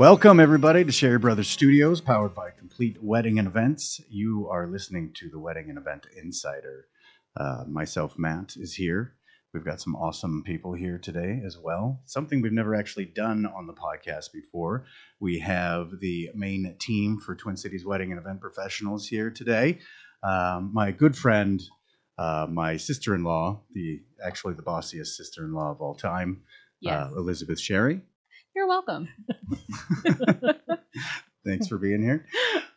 Welcome, everybody, to Sherry Brothers Studios, powered by Complete Wedding and Events. You are listening to the Wedding and Event Insider. Uh, myself, Matt, is here. We've got some awesome people here today as well. Something we've never actually done on the podcast before. We have the main team for Twin Cities Wedding and Event Professionals here today. Um, my good friend, uh, my sister-in-law, the actually the bossiest sister-in-law of all time, Yes. uh, Elizabeth Sherry. You're welcome. Thanks for being here.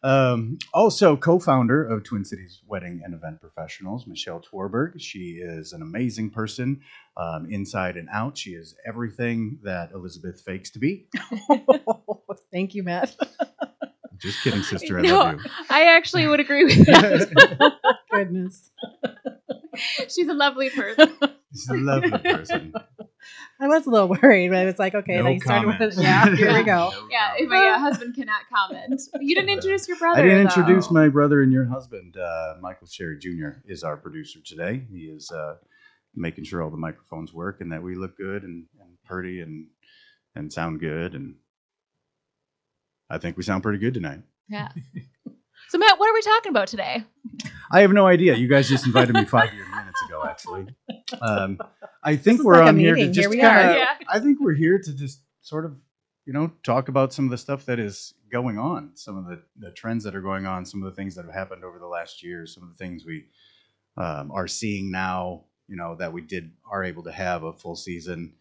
Um, also, co-founder of Twin Cities Wedding and Event Professionals, Michelle Twarberg. She is an amazing person, um, inside and out. She is everything that Elizabeth fakes to be. Thank you, Matt. Just kidding, sister. I No. love you. I actually would agree with that. Goodness. She's a lovely person. She's a lovely person. I was a little worried, but it's like, okay, No they started with comment. it. Yeah, here we go. No Yeah, comment. my uh, husband cannot comment. You didn't introduce your brother. I didn't though. introduce my brother and your husband. Uh, Michael Sherry Jr. is our producer today. He is uh, making sure all the microphones work and that we look good and, and pretty and and sound good. And I think we sound pretty good tonight. Yeah. So Matt, what are we talking about today? I have no idea. You guys just invited me five minutes ago, actually. Um, I think we're like on here to meeting. Here just kinda, Yeah. I think we're here to just sort of, you know, talk about some of the stuff that is going on, some of the, the trends that are going on, some of the things that have happened over the last year, some of the things we um, are seeing now. You know that we did are able to have a full season.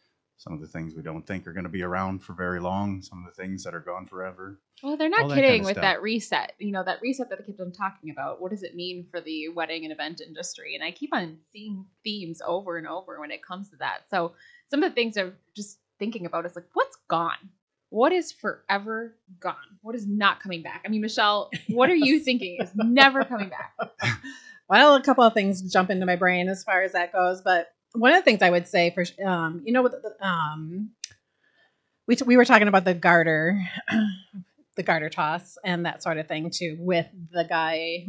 Some of the things we don't think are going to be around for very long. Some of the things that are gone forever. Well, they're All not that kidding kinda with stuff. that reset. You know, that reset that I keep on talking about. What does it mean for the wedding and event industry? And I keep on seeing themes over and over when it comes to that. So some of the things I'm just thinking about is like, what's gone? What is forever gone? What is not coming back? I mean, Michelle, what are you thinking is never coming back? Well, a couple of things jump into my brain as far as that goes, but one of the things I would say for um, you know, um, we t- we were talking about the garter, the garter toss, and that sort of thing too, with the guy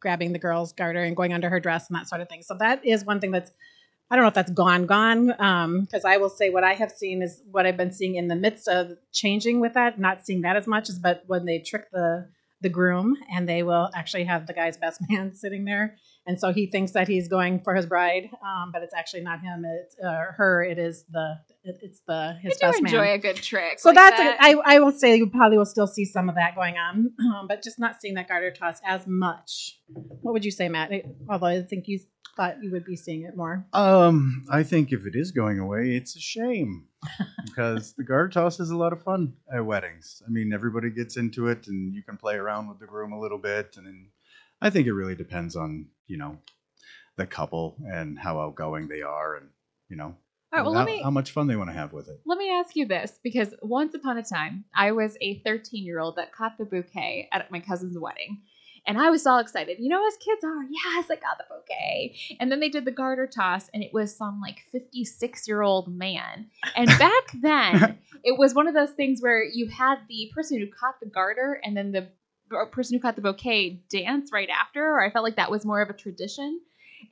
grabbing the girl's garter and going under her dress and that sort of thing. So that is one thing that's I don't know if that's gone, gone, because I will say what I have seen is what I've been seeing in the midst of changing with that. Not seeing that as much as, but when they trick the the groom and they will actually have the guy's best man sitting there, and so he thinks that he's going for his bride, um, but it's actually not him. It's uh, her. It is the it, it's the his I best enjoy man. a good trick. So like that's that. a, I, I will say you probably will still see some of that going on, um, but just not seeing that garter toss as much. What would you say, Matt? Although I think you thought you would be seeing it more. Um, I think if it is going away, it's a shame because the garter toss is a lot of fun at weddings. I mean, everybody gets into it, and you can play around with the groom a little bit, and then I think it really depends on you know the couple and how outgoing they are, and you know All right, well, how, let me how much fun they want to have with it. Let me ask you this because once upon a time, I was a 13 year old that caught the bouquet at my cousin's wedding. And I was all excited. You know, as kids are, yes, I got the bouquet. And then they did the garter toss, and it was some like 56 year old man. And back then, it was one of those things where you had the person who caught the garter and then the person who caught the bouquet dance right after. Or I felt like that was more of a tradition.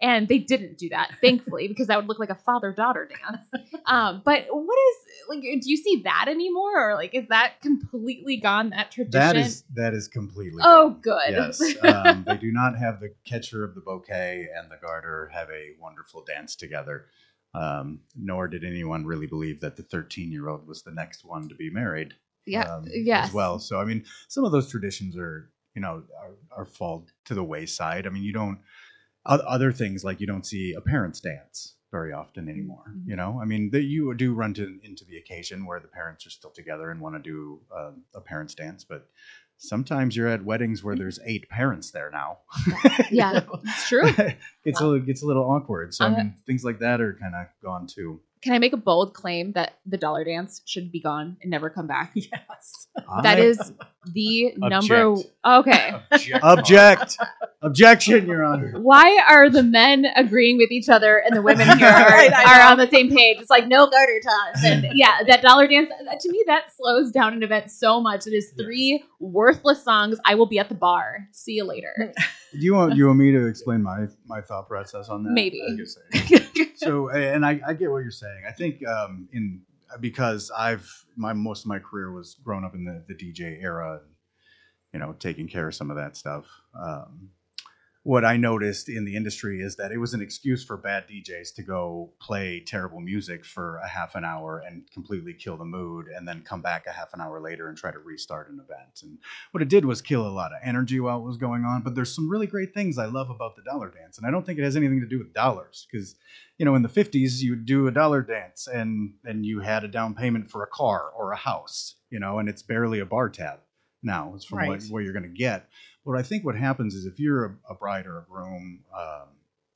And they didn't do that, thankfully, because that would look like a father daughter dance. Um, but what is like? Do you see that anymore, or like is that completely gone? That tradition? That is that is completely. Oh, gone. good. Yes, um, they do not have the catcher of the bouquet and the garter have a wonderful dance together. Um, nor did anyone really believe that the 13 year old was the next one to be married. yeah. um, yes. as well. So I mean, some of those traditions are you know are, are fall to the wayside. I mean, you don't other things like you don't see a parents dance very often anymore. Mhm. You know, I mean, the, you do run to, into the occasion where the parents are still together and want to do uh, a parents dance, but sometimes you're at weddings where there's eight parents there now. Yeah, it's true. it's a little, gets a little awkward. So I mean, things like that are kind of gone too. Can I make a bold claim that the dollar dance should be gone and never come back? Yes. That I is the number. Object. Okay. object, objection, Your Honor. Why are the men agreeing with each other and the women here are, Right, I are on the same page? It's like no garter toss, and yeah, that dollar dance. that- To me, that slows down an event so much. It is three worthless songs. I will be at the bar. See you later. Do you want you want me to explain my my thought process on that? Maybe. I was gonna so, and I, I get what you're saying. I think um, in because I've my most of my career was growing up in the the DJ era, and you know, taking care of some of that stuff. Um, what I noticed in the industry is that it was an excuse for bad DJs to go play terrible music for a half an hour and completely kill the mood, and then come back a half an hour later and try to restart an event. And what it did was kill a lot of energy while it was going on. But there's some really great things I love about the dollar dance, and I don't think it has anything to do with dollars because you know in the 50s you would do a dollar dance and and you had a down payment for a car or a house, you know, and it's barely a bar tab now. It's from what, Right. what you're going to get. But I think what happens is if you're a, a bride or a groom um,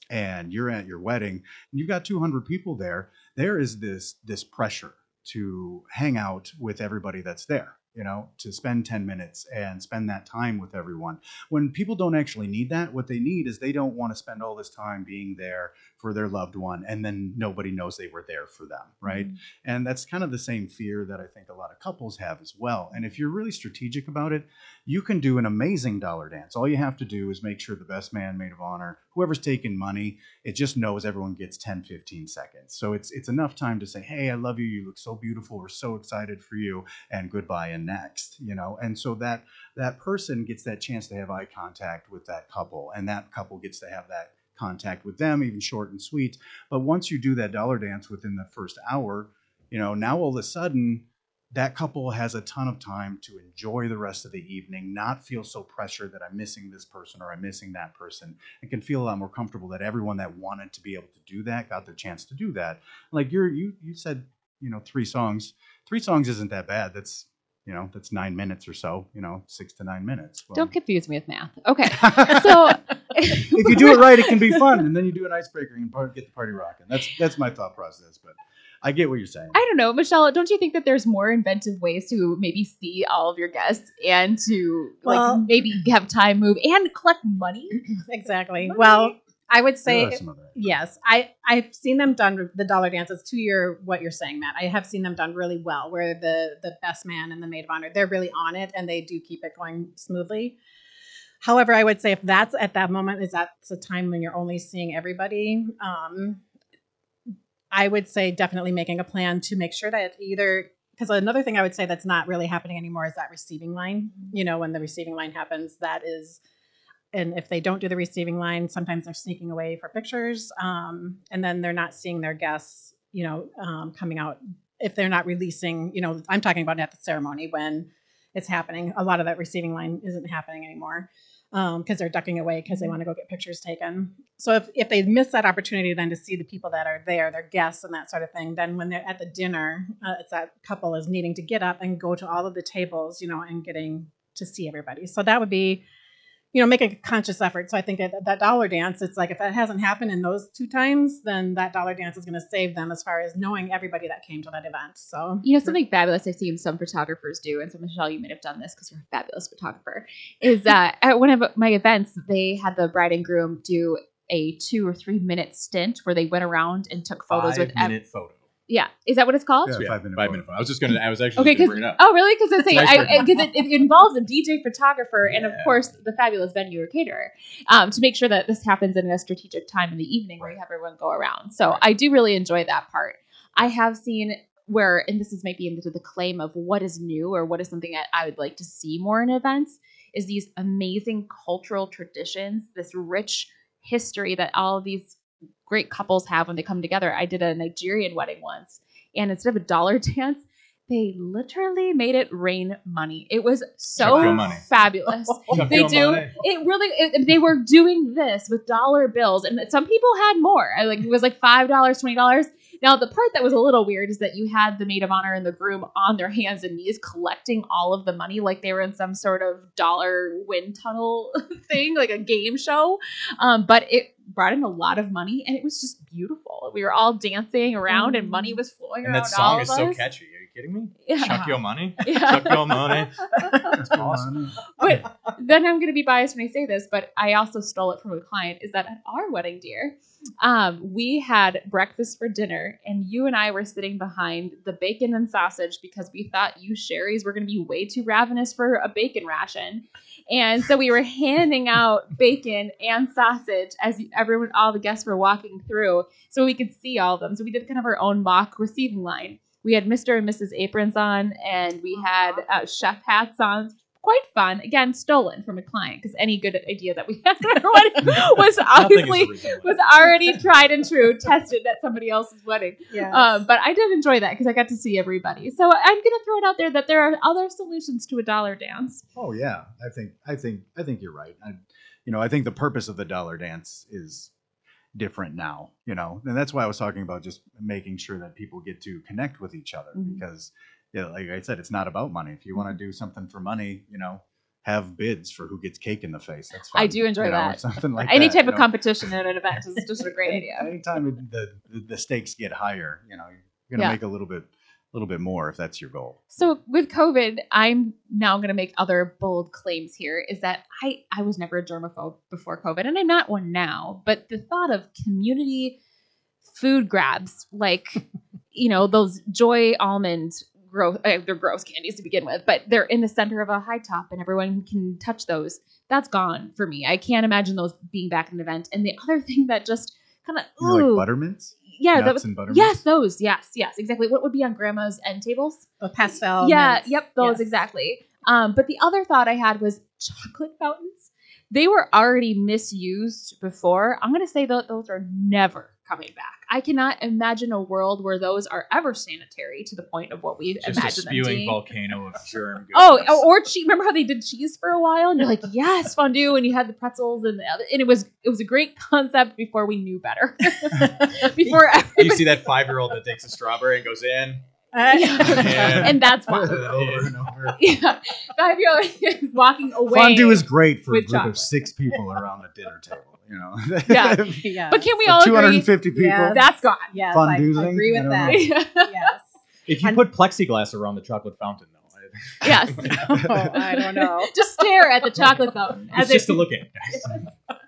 and you're at your wedding and you've got 200 people there, there is this this pressure to hang out with everybody that's there. You know, to spend 10 minutes and spend that time with everyone. When people don't actually need that, what they need is they don't want to spend all this time being there for their loved one and then nobody knows they were there for them, right? Mm-hmm. And that's kind of the same fear that I think a lot of couples have as well. And if you're really strategic about it, you can do an amazing dollar dance. All you have to do is make sure the best man, maid of honor, whoever's taking money, it just knows everyone gets 10, 15 seconds. So it's it's enough time to say, hey, I love you. You look so beautiful. We're so excited for you. And goodbye and next, you know. And so that that person gets that chance to have eye contact with that couple, and that couple gets to have that contact with them, even short and sweet. But once you do that dollar dance within the first hour, you know, now all of a sudden that couple has a ton of time to enjoy the rest of the evening, not feel so pressured that I'm missing this person or I'm missing that person, and can feel a lot more comfortable that everyone that wanted to be able to do that got their chance to do that. Like you're you you said, you know, three songs. Three songs isn't that bad. That's you know, that's nine minutes or so, you know, six to nine minutes. Well, Don't confuse me with math. Okay. So if you do it right, it can be fun, and then you do an icebreaker and get the party rocking. That's that's my thought process, but I get what you're saying. I don't know, Michelle. Don't you think that there's more inventive ways to maybe see all of your guests and to Well- like maybe have time move and collect money? exactly. Money. Well, I would say are some of that. Yes, I I've seen them done the dollar dances to your what you're saying, Matt. I have seen them done really well, where the the best man and the maid of honor they're really on it and they do keep it going smoothly. However, I would say if that's at that moment is that's a time when you're only seeing everybody. Um, I would say definitely making a plan to make sure that either because another thing I would say that's not really happening anymore is that receiving line. You know, when the receiving line happens, that is and if they don't do the receiving line, sometimes they're sneaking away for pictures, um, and then they're not seeing their guests, you know, um, coming out. If they're not releasing, you know, I'm talking about at the ceremony when it's happening. A lot of that receiving line isn't happening anymore because they're ducking away because they want to go get pictures taken. So if if they miss that opportunity, then to see the people that are there, their guests and that sort of thing, then when they're at the dinner, uh, it's that couple is needing to get up and go to all of the tables, you know, and getting to see everybody. So that would be you know, make a conscious effort. So I think that, that dollar dance, it's like if that hasn't happened in those two times, then that dollar dance is going to save them as far as knowing everybody that came to that event. So You know, something fabulous I've seen some photographers do, and so Michelle, you might have done this because you're a fabulous photographer, is that uh, at one of my events, they had the bride and groom do a two or three minute stint where they went around and took photos with ev- minute photo. Yeah is that what it's called Yeah. Yeah, five minute five minute photo. I was just gonna. I was actually okay gonna because bring it up. oh really because I say Nice because it, it involves a DJ photographer and of course the fabulous venue or caterer um, to make sure that this happens in a strategic time in the evening where you have everyone go around so Right. I do really enjoy that part I have seen where and this is maybe into the claim of what is new or what is something that I would like to see more in events is these amazing cultural traditions this rich history that all of these great couples have when they come together I did a Nigerian wedding once and instead of a dollar dance they literally made it rain money. It was so Chuck your money. fabulous. They do. money. It really. It, they were doing this with dollar bills, and some people had more. I like it was like five dollars, twenty dollars. Now the part that was a little weird is that you had the maid of honor and the groom on their hands and knees collecting all of the money like they were in some sort of dollar wind tunnel thing, like a game show. Um, but it brought in a lot of money, and it was just beautiful. We were all dancing around, and money was flowing And around that all song of is us. so catchy. Are you kidding me? Yeah. Chuck your money. Yeah. Chuck your money. That's awesome. but then I'm going to be biased when I say this, but I also stole it from a client. Is that at our wedding, dear, um, we had breakfast for dinner, and you and I were sitting behind the bacon and sausage because we thought you Sherry's were going to be way too ravenous for a bacon ration. And so we were handing out bacon and sausage as everyone, all the guests were walking through, so we could see all of them. So we did kind of our own mock receiving line. We had Mr. and Mrs. Aprons on, and we had uh, chef hats on. Quite fun. Again, stolen from a client because any good idea that we had at our wedding was obviously was already tried and true, tested at somebody else's wedding. Yeah. Um, but I did enjoy that because I got to see everybody. So I'm gonna throw it out there that there are other solutions to a dollar dance. Oh yeah, I think I think I think you're right. I, you know, I think the purpose of the dollar dance is different now. You know, and that's why I was talking about just making sure that people get to connect with each other Mhm. because, yeah, like I said, it's not about money. If you want to do something for money, you know, have bids for who gets cake in the face. That's fun. I do enjoy you know, that. something like Any that, type of know. competition at an event is just a great idea. Anytime the, the the stakes get higher, you know, you're gonna Yeah. make a little bit a little bit more if that's your goal. So with COVID, I'm now going to make other bold claims here. Is that I I was never a germaphobe before COVID, and I'm not one now. But the thought of community food grabs, like you know those Jordan almond gross, uh, they're gross candies to begin with, but they're in the center of a high top, and everyone can touch those. That's gone for me. I can't imagine those being back in an event. And the other thing that just kind of You know, ooh, like buttermints. yeah, that nuts was and buttermints. yes, those yes, yes, exactly. What would be on grandma's end tables? The pastel. yeah, mints. yep, those Yes. exactly. Um, but the other thought I had was chocolate fountains. They were already misused before. I'm going to say that those are never coming back. I cannot imagine a world where those are ever sanitary to the point of what we Just a imagine them spewing being. volcano of germ. Oh, or cheese. Remember how they did cheese for a while, and you're like, yes, fondue, and you had the pretzels, and the other, and it was it was a great concept before we knew better. before you see that five year old that takes a strawberry and goes in. Uh, Yeah. and that's why. over and over. yeah, five year old walking away. Fondue is great for a group chocolate. of six people around a dinner table. You know. Yeah. yeah. But can we all Two hundred and agree fifty people. Yeah. that's gone? yes, Fondue I thing? agree with don't that. yes. If you And- put plexiglass around the chocolate fountain, though, I- Yes. Oh, I don't know. Just stare at the chocolate fountain it's just to look at. guys.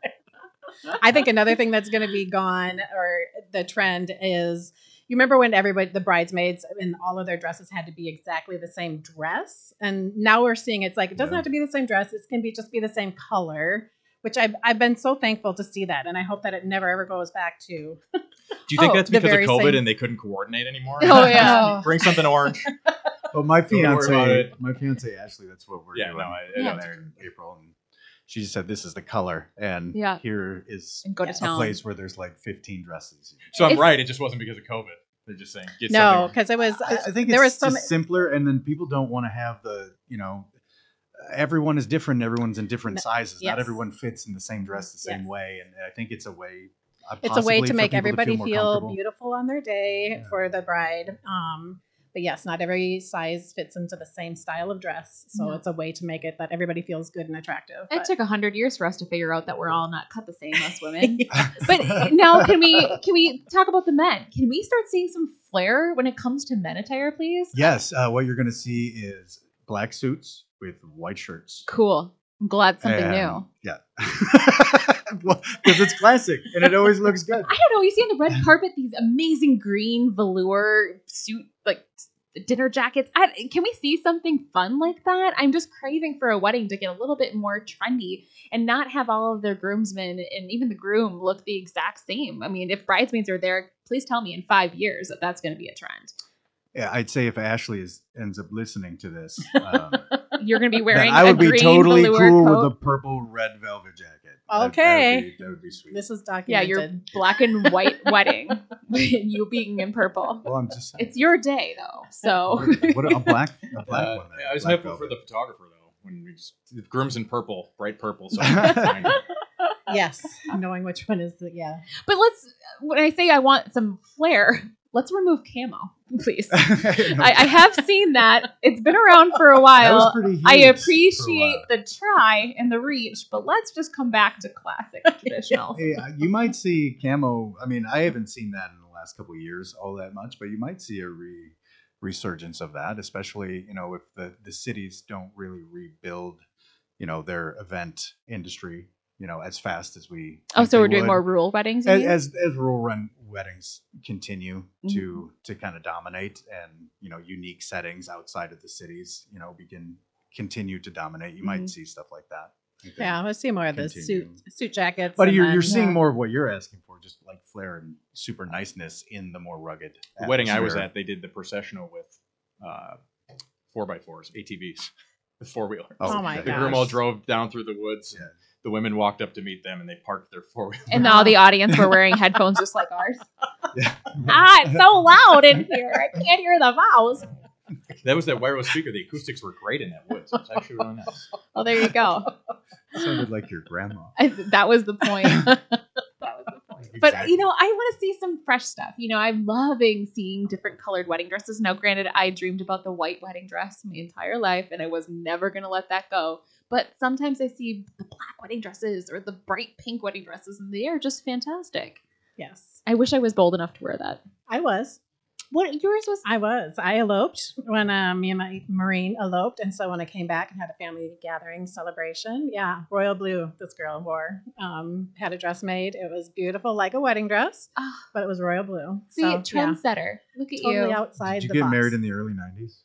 I think another thing that's going to be gone, or the trend is, you remember when everybody, the bridesmaids, and all of their dresses had to be exactly the same dress, and now we're seeing it's like it doesn't Yeah. have to be the same dress; it can be just be the same color. Which I've, I've been so thankful to see that, and I hope that it never ever goes back to. Do you think Oh, that's because of COVID same- and they couldn't coordinate anymore? Oh, yeah. Bring something orange. Well, my Don't worry about fiance, my fiance Ashley, that's what we're Yeah, doing. no, I- down Yeah. there in April, and she just said this is the color, and Yeah. here is and go to a town. place where there's like 15 dresses. So I'm It's- right. It just wasn't because of COVID. They're just saying get No, because it was. I, I think there it's was some. simpler, and then people don't want to have the you know. Everyone is different. Everyone's in different No- sizes. Not everyone fits in the same dress the same Yes. way, and I think it's a way. uh, it's a way to make everybody more feel, comfortable. beautiful on their day Yeah. for the bride. Um, but yes, not every size fits into the same style of dress, so No. it's a way to make it that everybody feels good and attractive. It But- took a hundred years for us to figure out that we're all not cut the same, us women. But now, can we can we talk about the men? Can we start seeing some flair when it comes to men attire, please? Yes, uh, what you're going to see is black suits with white shirts. Cool. I'm glad something new. Yeah, because it's classic and it always looks good. I don't know. You see on the red carpet these amazing green velour suit, like dinner jackets. I, can we see something fun like that? I'm just craving for a wedding to get a little bit more trendy and not have all of their groomsmen and even the groom look the exact same. I mean, if bridesmaids are there, please tell me in five years that that's going to be a trend. Yeah, I'd say if Ashley is, ends up listening to this, um, You're going to be then wearing I would a be green totally cool coat. with a purple red velvet jacket. That- that would Okay. be- that would be sweet. this is documented. yeah, your black and white wedding, you being in purple. well, I'm just. It's your day though, so what a black, a black Uh, one. then, I was black hopeful for the photographer though. When we just, the groom's in purple, bright purple. So I yes, knowing which one is the yeah. But let's when I say I want some flair, let's remove camo, please. I, I have seen that. It's been around for a while. I huge for a appreciate while. the try and the reach, but let's just come back to classic traditional. Hey, uh, you might see camo. I mean, I haven't seen that in the last couple of years all that much, but you might see a re- resurgence of that, especially you know if the the cities don't really rebuild, you know, their event industry, you know, as fast as we. Oh, so we're doing more rural weddings. as as, as rural run weddings continue Mm-hmm. to to kind of dominate and you know unique settings outside of the cities you know begin continue to dominate you Mhm. might see stuff like that I think. Yeah, let's see more of the suit suit jackets. but you're, then, you're seeing uh, more of what you're asking for just like flair and super niceness in the more rugged. The wedding I was at, they did the processional with uh, four by fours, ATVs, the four wheeler. Oh my The groom all drove down through the woods. Yeah. The women walked up to meet them, and they parked their four wheeler. And all the audience were wearing headphones just like ours. Yeah. Ah, it's so loud in here. I can't hear the vows. That was that wireless speaker. The acoustics were great in that woods. It was actually really nice. Oh, there you go. sounded like your grandma. I, that was the point. that was the point. But Exactly. you know, I want to see some fresh stuff. You know, I'm loving seeing different colored wedding dresses. Now, granted, I dreamed about the white wedding dress my entire life, and I was never gonna let that go. But sometimes I see the black wedding dresses or the bright pink wedding dresses, and they are just fantastic. Yes, I wish I was bold enough to wear that. I was. What yours was? I was. I eloped when uh, me and my Marine eloped, and so when I came back and had a family gathering celebration, yeah, royal blue. This girl wore um, had a dress made. It was beautiful, like a wedding dress, Ah, but it was royal blue. see, so, yeah, trendsetter. Look at totally you. outside Did you the get box. married in the early '90s,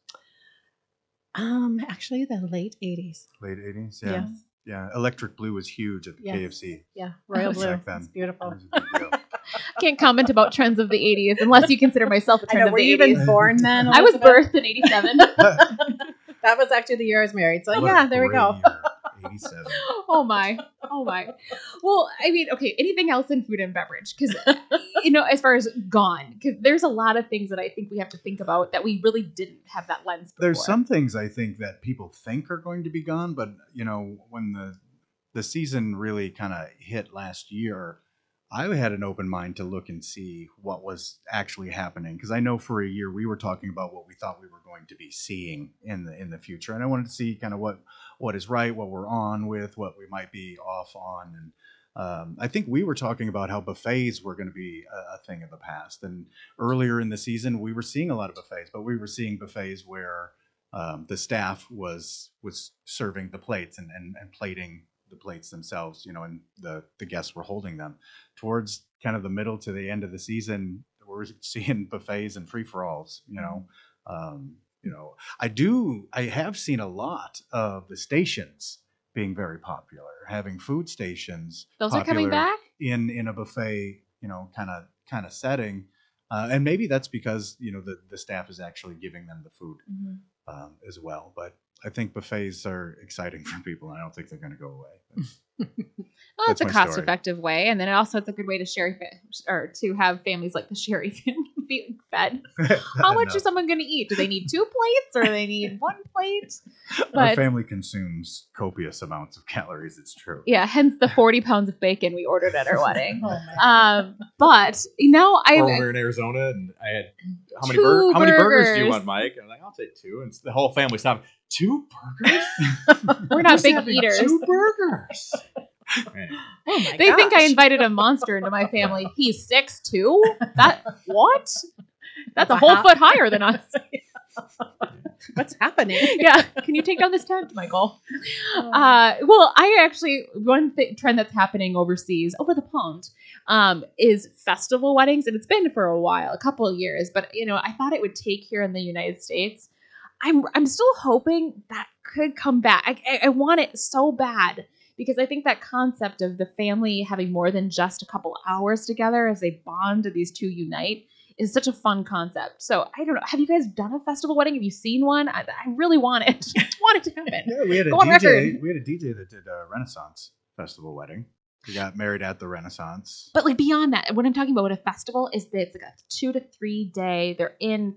um actually the late '80s. late '80s? Yeah, Yes. yeah. Electric blue was huge at the Yes. KFC. Yeah, royal blue. Back then. It's beautiful. That was a big deal. Can't comment about trends of the 80s unless you consider myself a trend know. of Were the you 80s. even born then? I was Elizabeth? birthed in 87. That was actually the year I was married. So What yeah, there we great go. Year. '87. oh my. Oh my. Well, I mean, okay, anything else in food and beverage? Because, you know, as far as gone, because there's a lot of things that I think we have to think about that we really didn't have that lens before. There's some things I think that people think are going to be gone, but you know, when the the season really kind of hit last year, I had an open mind to look and see what was actually happening because I know for a year we were talking about what we thought we were going to be seeing in the in the future, and I wanted to see kind of what what is right, what we're on with, what we might be off on, and um, I think we were talking about how buffets were going to be a, a thing of the past. And earlier in the season, we were seeing a lot of buffets, but we were seeing buffets where um, the staff was was serving the plates and, and, and plating the plates themselves, you know, and the, the guests were holding them. Towards kind of the middle to the end of the season, we're seeing buffets and free for alls, you know. Um, you know, I do I have seen a lot of the stations being very popular, having food stations. Those are coming back? in in a buffet, you know, kind of kind of setting. Uh, and maybe that's because you know the, the staff is actually giving them the food um, as well. But I think buffets are exciting for people, and I don't think they're going to go away. Well, That's that's, a my story. cost effective way. And then it also it's a good way to share fa- or to have families like the Sherry be fed. How much No. is someone going to eat? Do they need two plates or they need one plate? Our family consumes copious amounts of calories. It's true. yeah, hence the 40 pounds of bacon we ordered at our wedding. Oh. Um, but you know, I we were in Arizona, and I had how many Two bur- how many burgers do you want, Mike? And I'm like, I'll take two. And the whole family stopped. Two burgers? we're not big eaters. Two burgers. Man. Oh my god. They think I invited a monster into my family. He's six two. That what? That's a a whole hot- foot higher than us. What's happening? yeah. Can you take down this tent, Michael? Uh, well, I actually one th- trend that's happening overseas, over the pond, um, is festival weddings, and it's been for a while, a couple of years. But you know, I thought it would take here in the United States. I'm I'm still hoping that could come back. I, I, I want it so bad because I think that concept of the family having more than just a couple hours together as they bond and these two unite is such a fun concept. So I don't know. Have you guys done a festival wedding? Have you seen one? I, I really want it. want it to happen. Yeah, we had a Go DJ. We had a DJ that did a Renaissance festival wedding. He got married at the Renaissance. But like beyond that, what I'm talking about with a festival is that it's like a two to three day. They're in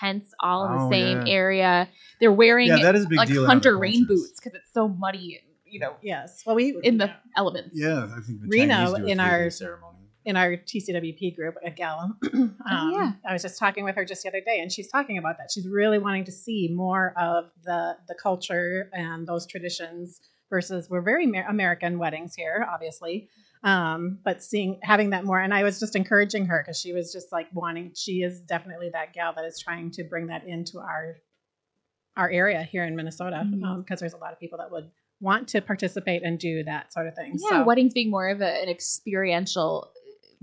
tents all in the Oh, same yeah. area. They're wearing Yeah, that is a big like deal. in hunter rain cultures. boots because it's so muddy and you know Yes. Well, we in the elements. Yeah, I think the Reno Chinese do a in our- ceremony. in our TCWP group, a gal. um, yeah. I was just talking with her just the other day, and she's talking about that. She's really wanting to see more of the the culture and those traditions versus we're very Amer- American weddings here, obviously. Um, but seeing having that more, and I was just encouraging her because she was just like wanting. She is definitely that gal that is trying to bring that into our our area here in Minnesota because Mhm. there's a lot of people that would want to participate and do that sort of thing. Yeah, so, weddings being more of a, an experiential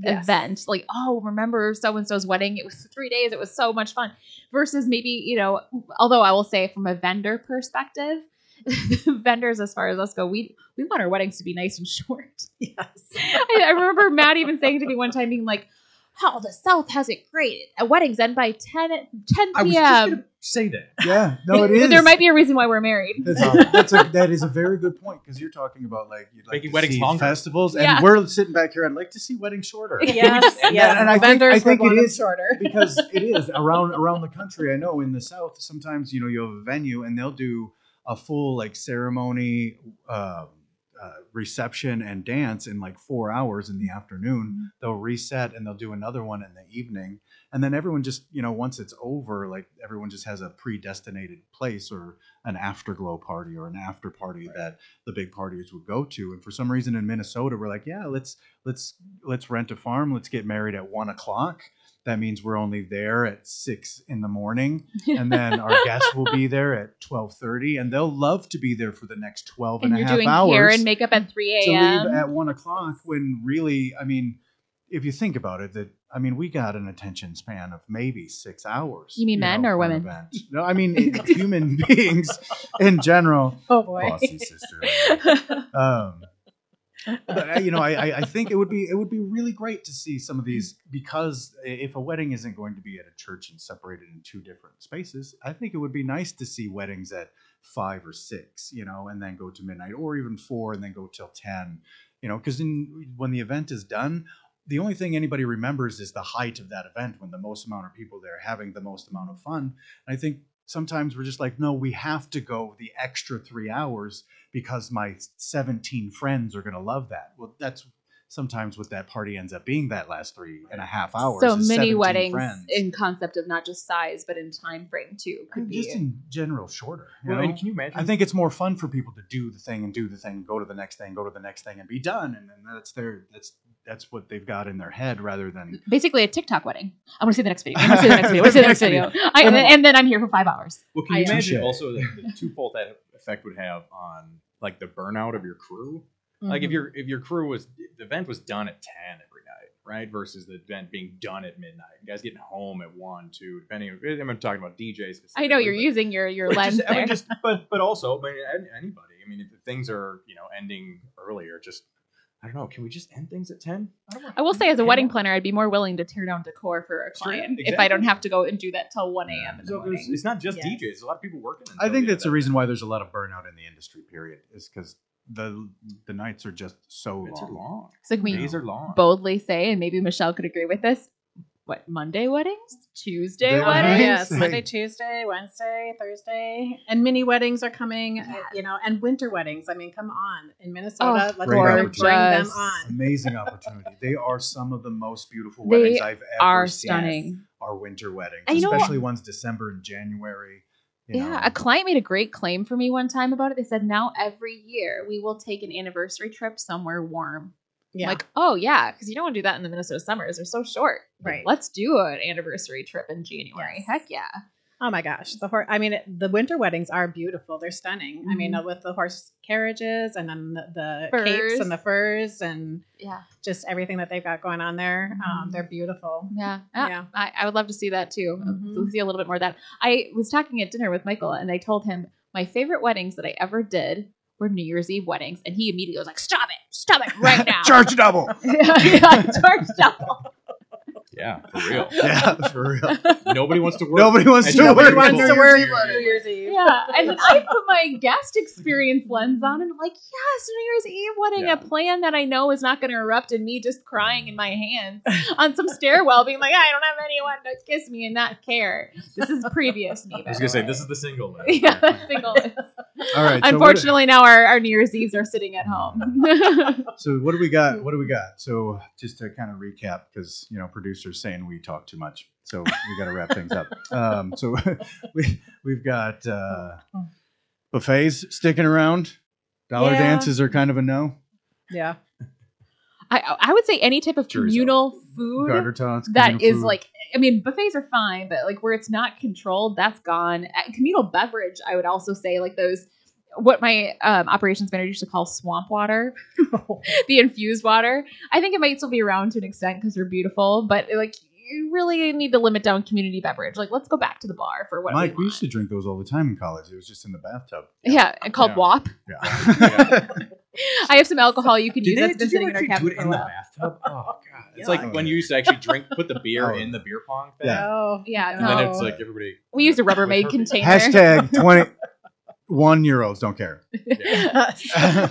Yes. event. Like, oh, remember so and so's wedding? It was three days. It was so much fun. Versus maybe, you know, although I will say from a vendor perspective, vendors, as far as us go, we we want our weddings to be nice and short. Yes. I, I remember Matt even saying to me one time, being like, "How the South has it great. At weddings end by 10, 10 I was just p.m." gonna say that. Yeah, no, it is. There might be a reason why we're married. That's, a, that's a, that is a very good point because you're talking about like you'd like Making to weddings see longer. festivals, and Yeah. we're sitting back here. I'd like to see weddings shorter Yes. And yes. that- and I think- Vendors I think would want it them is- shorter. because it is around around the country. I know in the South, sometimes you know you have a venue and they'll do a full like ceremony, um, uh, reception, and dance in like four hours in the afternoon. They'll reset and they'll do another one in the evening, and then everyone just you know once it's over, like everyone just has a predestinated place or an afterglow party or an after party that the big parties would go to. And for some reason in Minnesota, we're like, yeah, let's let's let's rent a farm. Let's get married at one o'clock. That means we're only there at six in the morning, and then our guests will be there at twelve thirty, and they'll love to be there for the next 12 and and a you're half doing hours hair and makeup at 3 a.m to leave at one o'clock. When really, I mean, if you think about it, that I mean, we got an attention span of maybe six hours. You mean men or women? No, I mean human beings in general. Oh boy. Bossy sister. Um, but uh, you know, I, I- I think it would be it would be really great to see some of these because if a wedding isn't going to be at a church and separated in two different spaces, I think it would be nice to see weddings at five or six, you know, and then go to midnight, or even four and then go till ten, you know, because when the event is done. The only thing anybody remembers is the height of that event when the most amount of people there having the most amount of fun. And I think sometimes we're just like, no, we have to go the extra three hours because my 17 friends are going to love that. Well, that's sometimes what that party ends up being that last three and a half hours. so is mini weddings friends. in concept of not just size but in time frame too could be just in general shorter. you Well, know? and can you imagine? I think it's more fun for people to do the thing and do the thing, go to the next thing, go to the next thing, and be done. And then that's their that's that's what they've got in their head rather than basically a TikTok wedding. I want to see the next video. I want to see the next video. I want to see the next video. I, and, then, and then I'm here for five hours. Well, can I you am. imagine also the, the twofold that effect would have on like the burnout of your crew? Like if Mhm. your if your crew was the event was done at ten every night, right? Versus the event being done at midnight. You guys getting home at one, two, depending. I'm talking about DJs. I know you're specifically, using your your but- but lens just, I mean, just but but also, I mean, anybody. I mean, if things are you know ending earlier, just I don't know. Can we just end things at ten? I. I will say, as a wedding planner, I'd be more willing to tear down decor for a Sure, client if I don't have to go and do that till 1 a.m. in the So there's- it's not just Yes. DJs. There's a lot of people working. I think that's the end. reason why there's a lot of burnout in the industry. Period, is because the the nights are just so Nights are long. long. So can we Days are long. boldly say, and maybe Michelle could agree with this, what, Monday weddings? Tuesday They- Oh, weddings? yes, Monday, Tuesday, Wednesday, Thursday, and mini weddings are coming. uh, You know, and winter weddings. I mean, come on, in Minnesota, Oh, let's Great bring, bring them gorgeous. on. Amazing opportunity. They are some of the most beautiful They weddings I've ever Are seen. stunning. Our winter weddings, And you know what- especially ones December and January. Yeah, know. a client made a great claim for me one time about it. They said, now every year we will take an anniversary trip somewhere warm. Yeah, Like, oh, yeah, because you don't want to do that in the Minnesota summers. They're so short. Right. Let's do an anniversary trip in January. Yes. Heck yeah. Oh my gosh, the horse. I mean, it, the winter weddings are beautiful. They're stunning. I mean, Mhm. uh, with the horse carriages and then the, the Furs. capes and the furs and Yeah. just everything that they've got going on there. Um, Mhm. they're beautiful. Yeah. Ah, Yeah. I, I would love to see that too. Mhm. See a little bit more of that. I was talking at dinner with Michael and I told him my favorite weddings that I ever did were New Year's Eve weddings. And he immediately was like, stop it. Stop it right now. Charge double. yeah, charge double. Yeah, for real. yeah, for real. Nobody wants to work. Nobody wants to nobody work. wants New to Year's work Eve New. Year's Eve. Yeah. And then I put my guest experience lens on and I'm like, yes, New Year's Eve wedding, Yeah. a plan that I know is not going to erupt in me just crying in my hands on some stairwell, being like, I don't have anyone to kiss me and not care. This is previous me. I was gonna say this is the single. list. yeah, single. All right. so Unfortunately, now our, our New Year's Eves are sitting at home. So what do we got? What do we got? So just to kind of recap, because you know producers saying we talk too much, so we got to wrap things up. Um, so we we've got uh, buffets sticking around. Dollar Yeah. dances are kind of a no. Yeah. I, I would say any type of communal food tots. that communal is food. like, I mean, buffets are fine, but like where it's not controlled, that's gone. Communal beverage, I would also say like those. What my um, operations manager used to call swamp water, the infused water. I think it might still be around to an extent because they're beautiful, but like you really need to limit down community beverage. Like, let's go back to the bar for what Mike, we we used to drink those all the time in college. It was just in the bathtub. yeah, and called Yeah. WAP. Yeah. I have some alcohol you can Did use. they, That's been sitting in our actually do it in the while. bathtub? Oh god, it's Yeah. like when you used to actually drink, put the beer Oh. in the beer pong thing, Yeah. Oh, Yeah, and then it's like everybody. We used a Rubbermaid container. Hashtag 21 olds Don't care.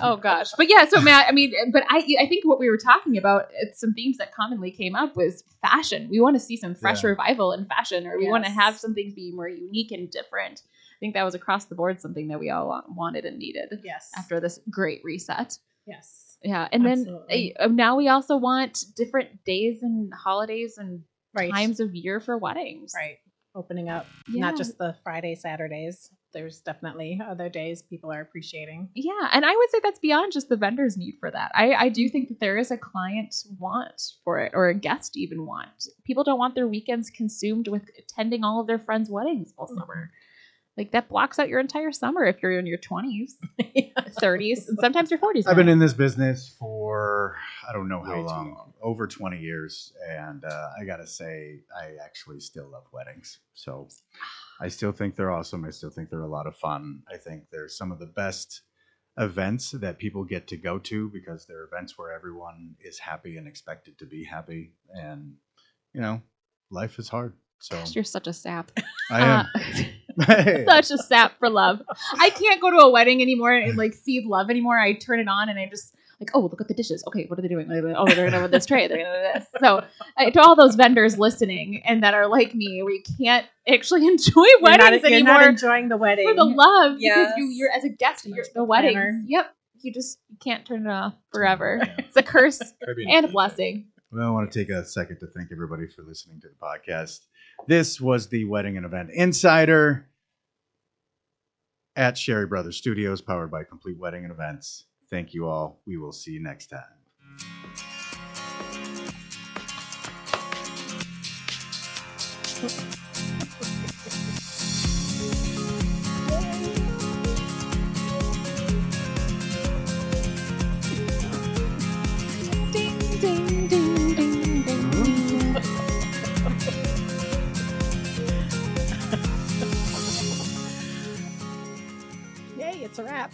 oh gosh but yeah so matt i mean but i i think what we were talking about it's some themes that commonly came up was fashion we want to see some fresh Yeah. revival in fashion or we want to have some things be more unique and different i think that was across the board something that we all wanted and needed yes. after this great reset yes. yeah and Absolutely. then uh, now we also want different days and holidays and Right. times of year for weddings Right. Opening up, Yeah. not just the Friday, Saturdays. There's definitely other days people are appreciating. Yeah, and I would say that's beyond just the vendor's need for that. I, I do think that there is a client want for it, or a guest even want. People don't want their weekends consumed with attending all of their friends' weddings all summer. Like that blocks out your entire summer if you're in your 20s, 30s, and sometimes your 40s. I've been in this business for I don't know how Way long, long. over 20 years, and uh, I gotta say, I actually still love weddings. So I still think they're awesome. I still think they're a lot of fun. I think they're some of the best events that people get to go to because they're events where everyone is happy and expected to be happy, and you know, life is hard. So Gosh, you're such a sap. I am. Hey. Uh, such a sap for love. I can't go to a wedding anymore and like see love anymore. I turn it on and I just like, oh, look at the dishes. Okay, what are they doing? Oh, they're gonna with this tray. They're gonna do this. So uh, to all those vendors listening and that are like me, where you can't actually enjoy You're not, weddings you're anymore not enjoying the wedding. for the love because you, you're as a guest you're the the wedding. planner. Yep, you just you can't turn it off forever. Yeah. It's a curse and a blessing. Well, I want to take a second to thank everybody for listening to the podcast. This was the Wedding and Event Insider at Sherry Brothers Studios, powered by Complete Wedding and Events. Thank you all. We will see you next time. it's a wrap.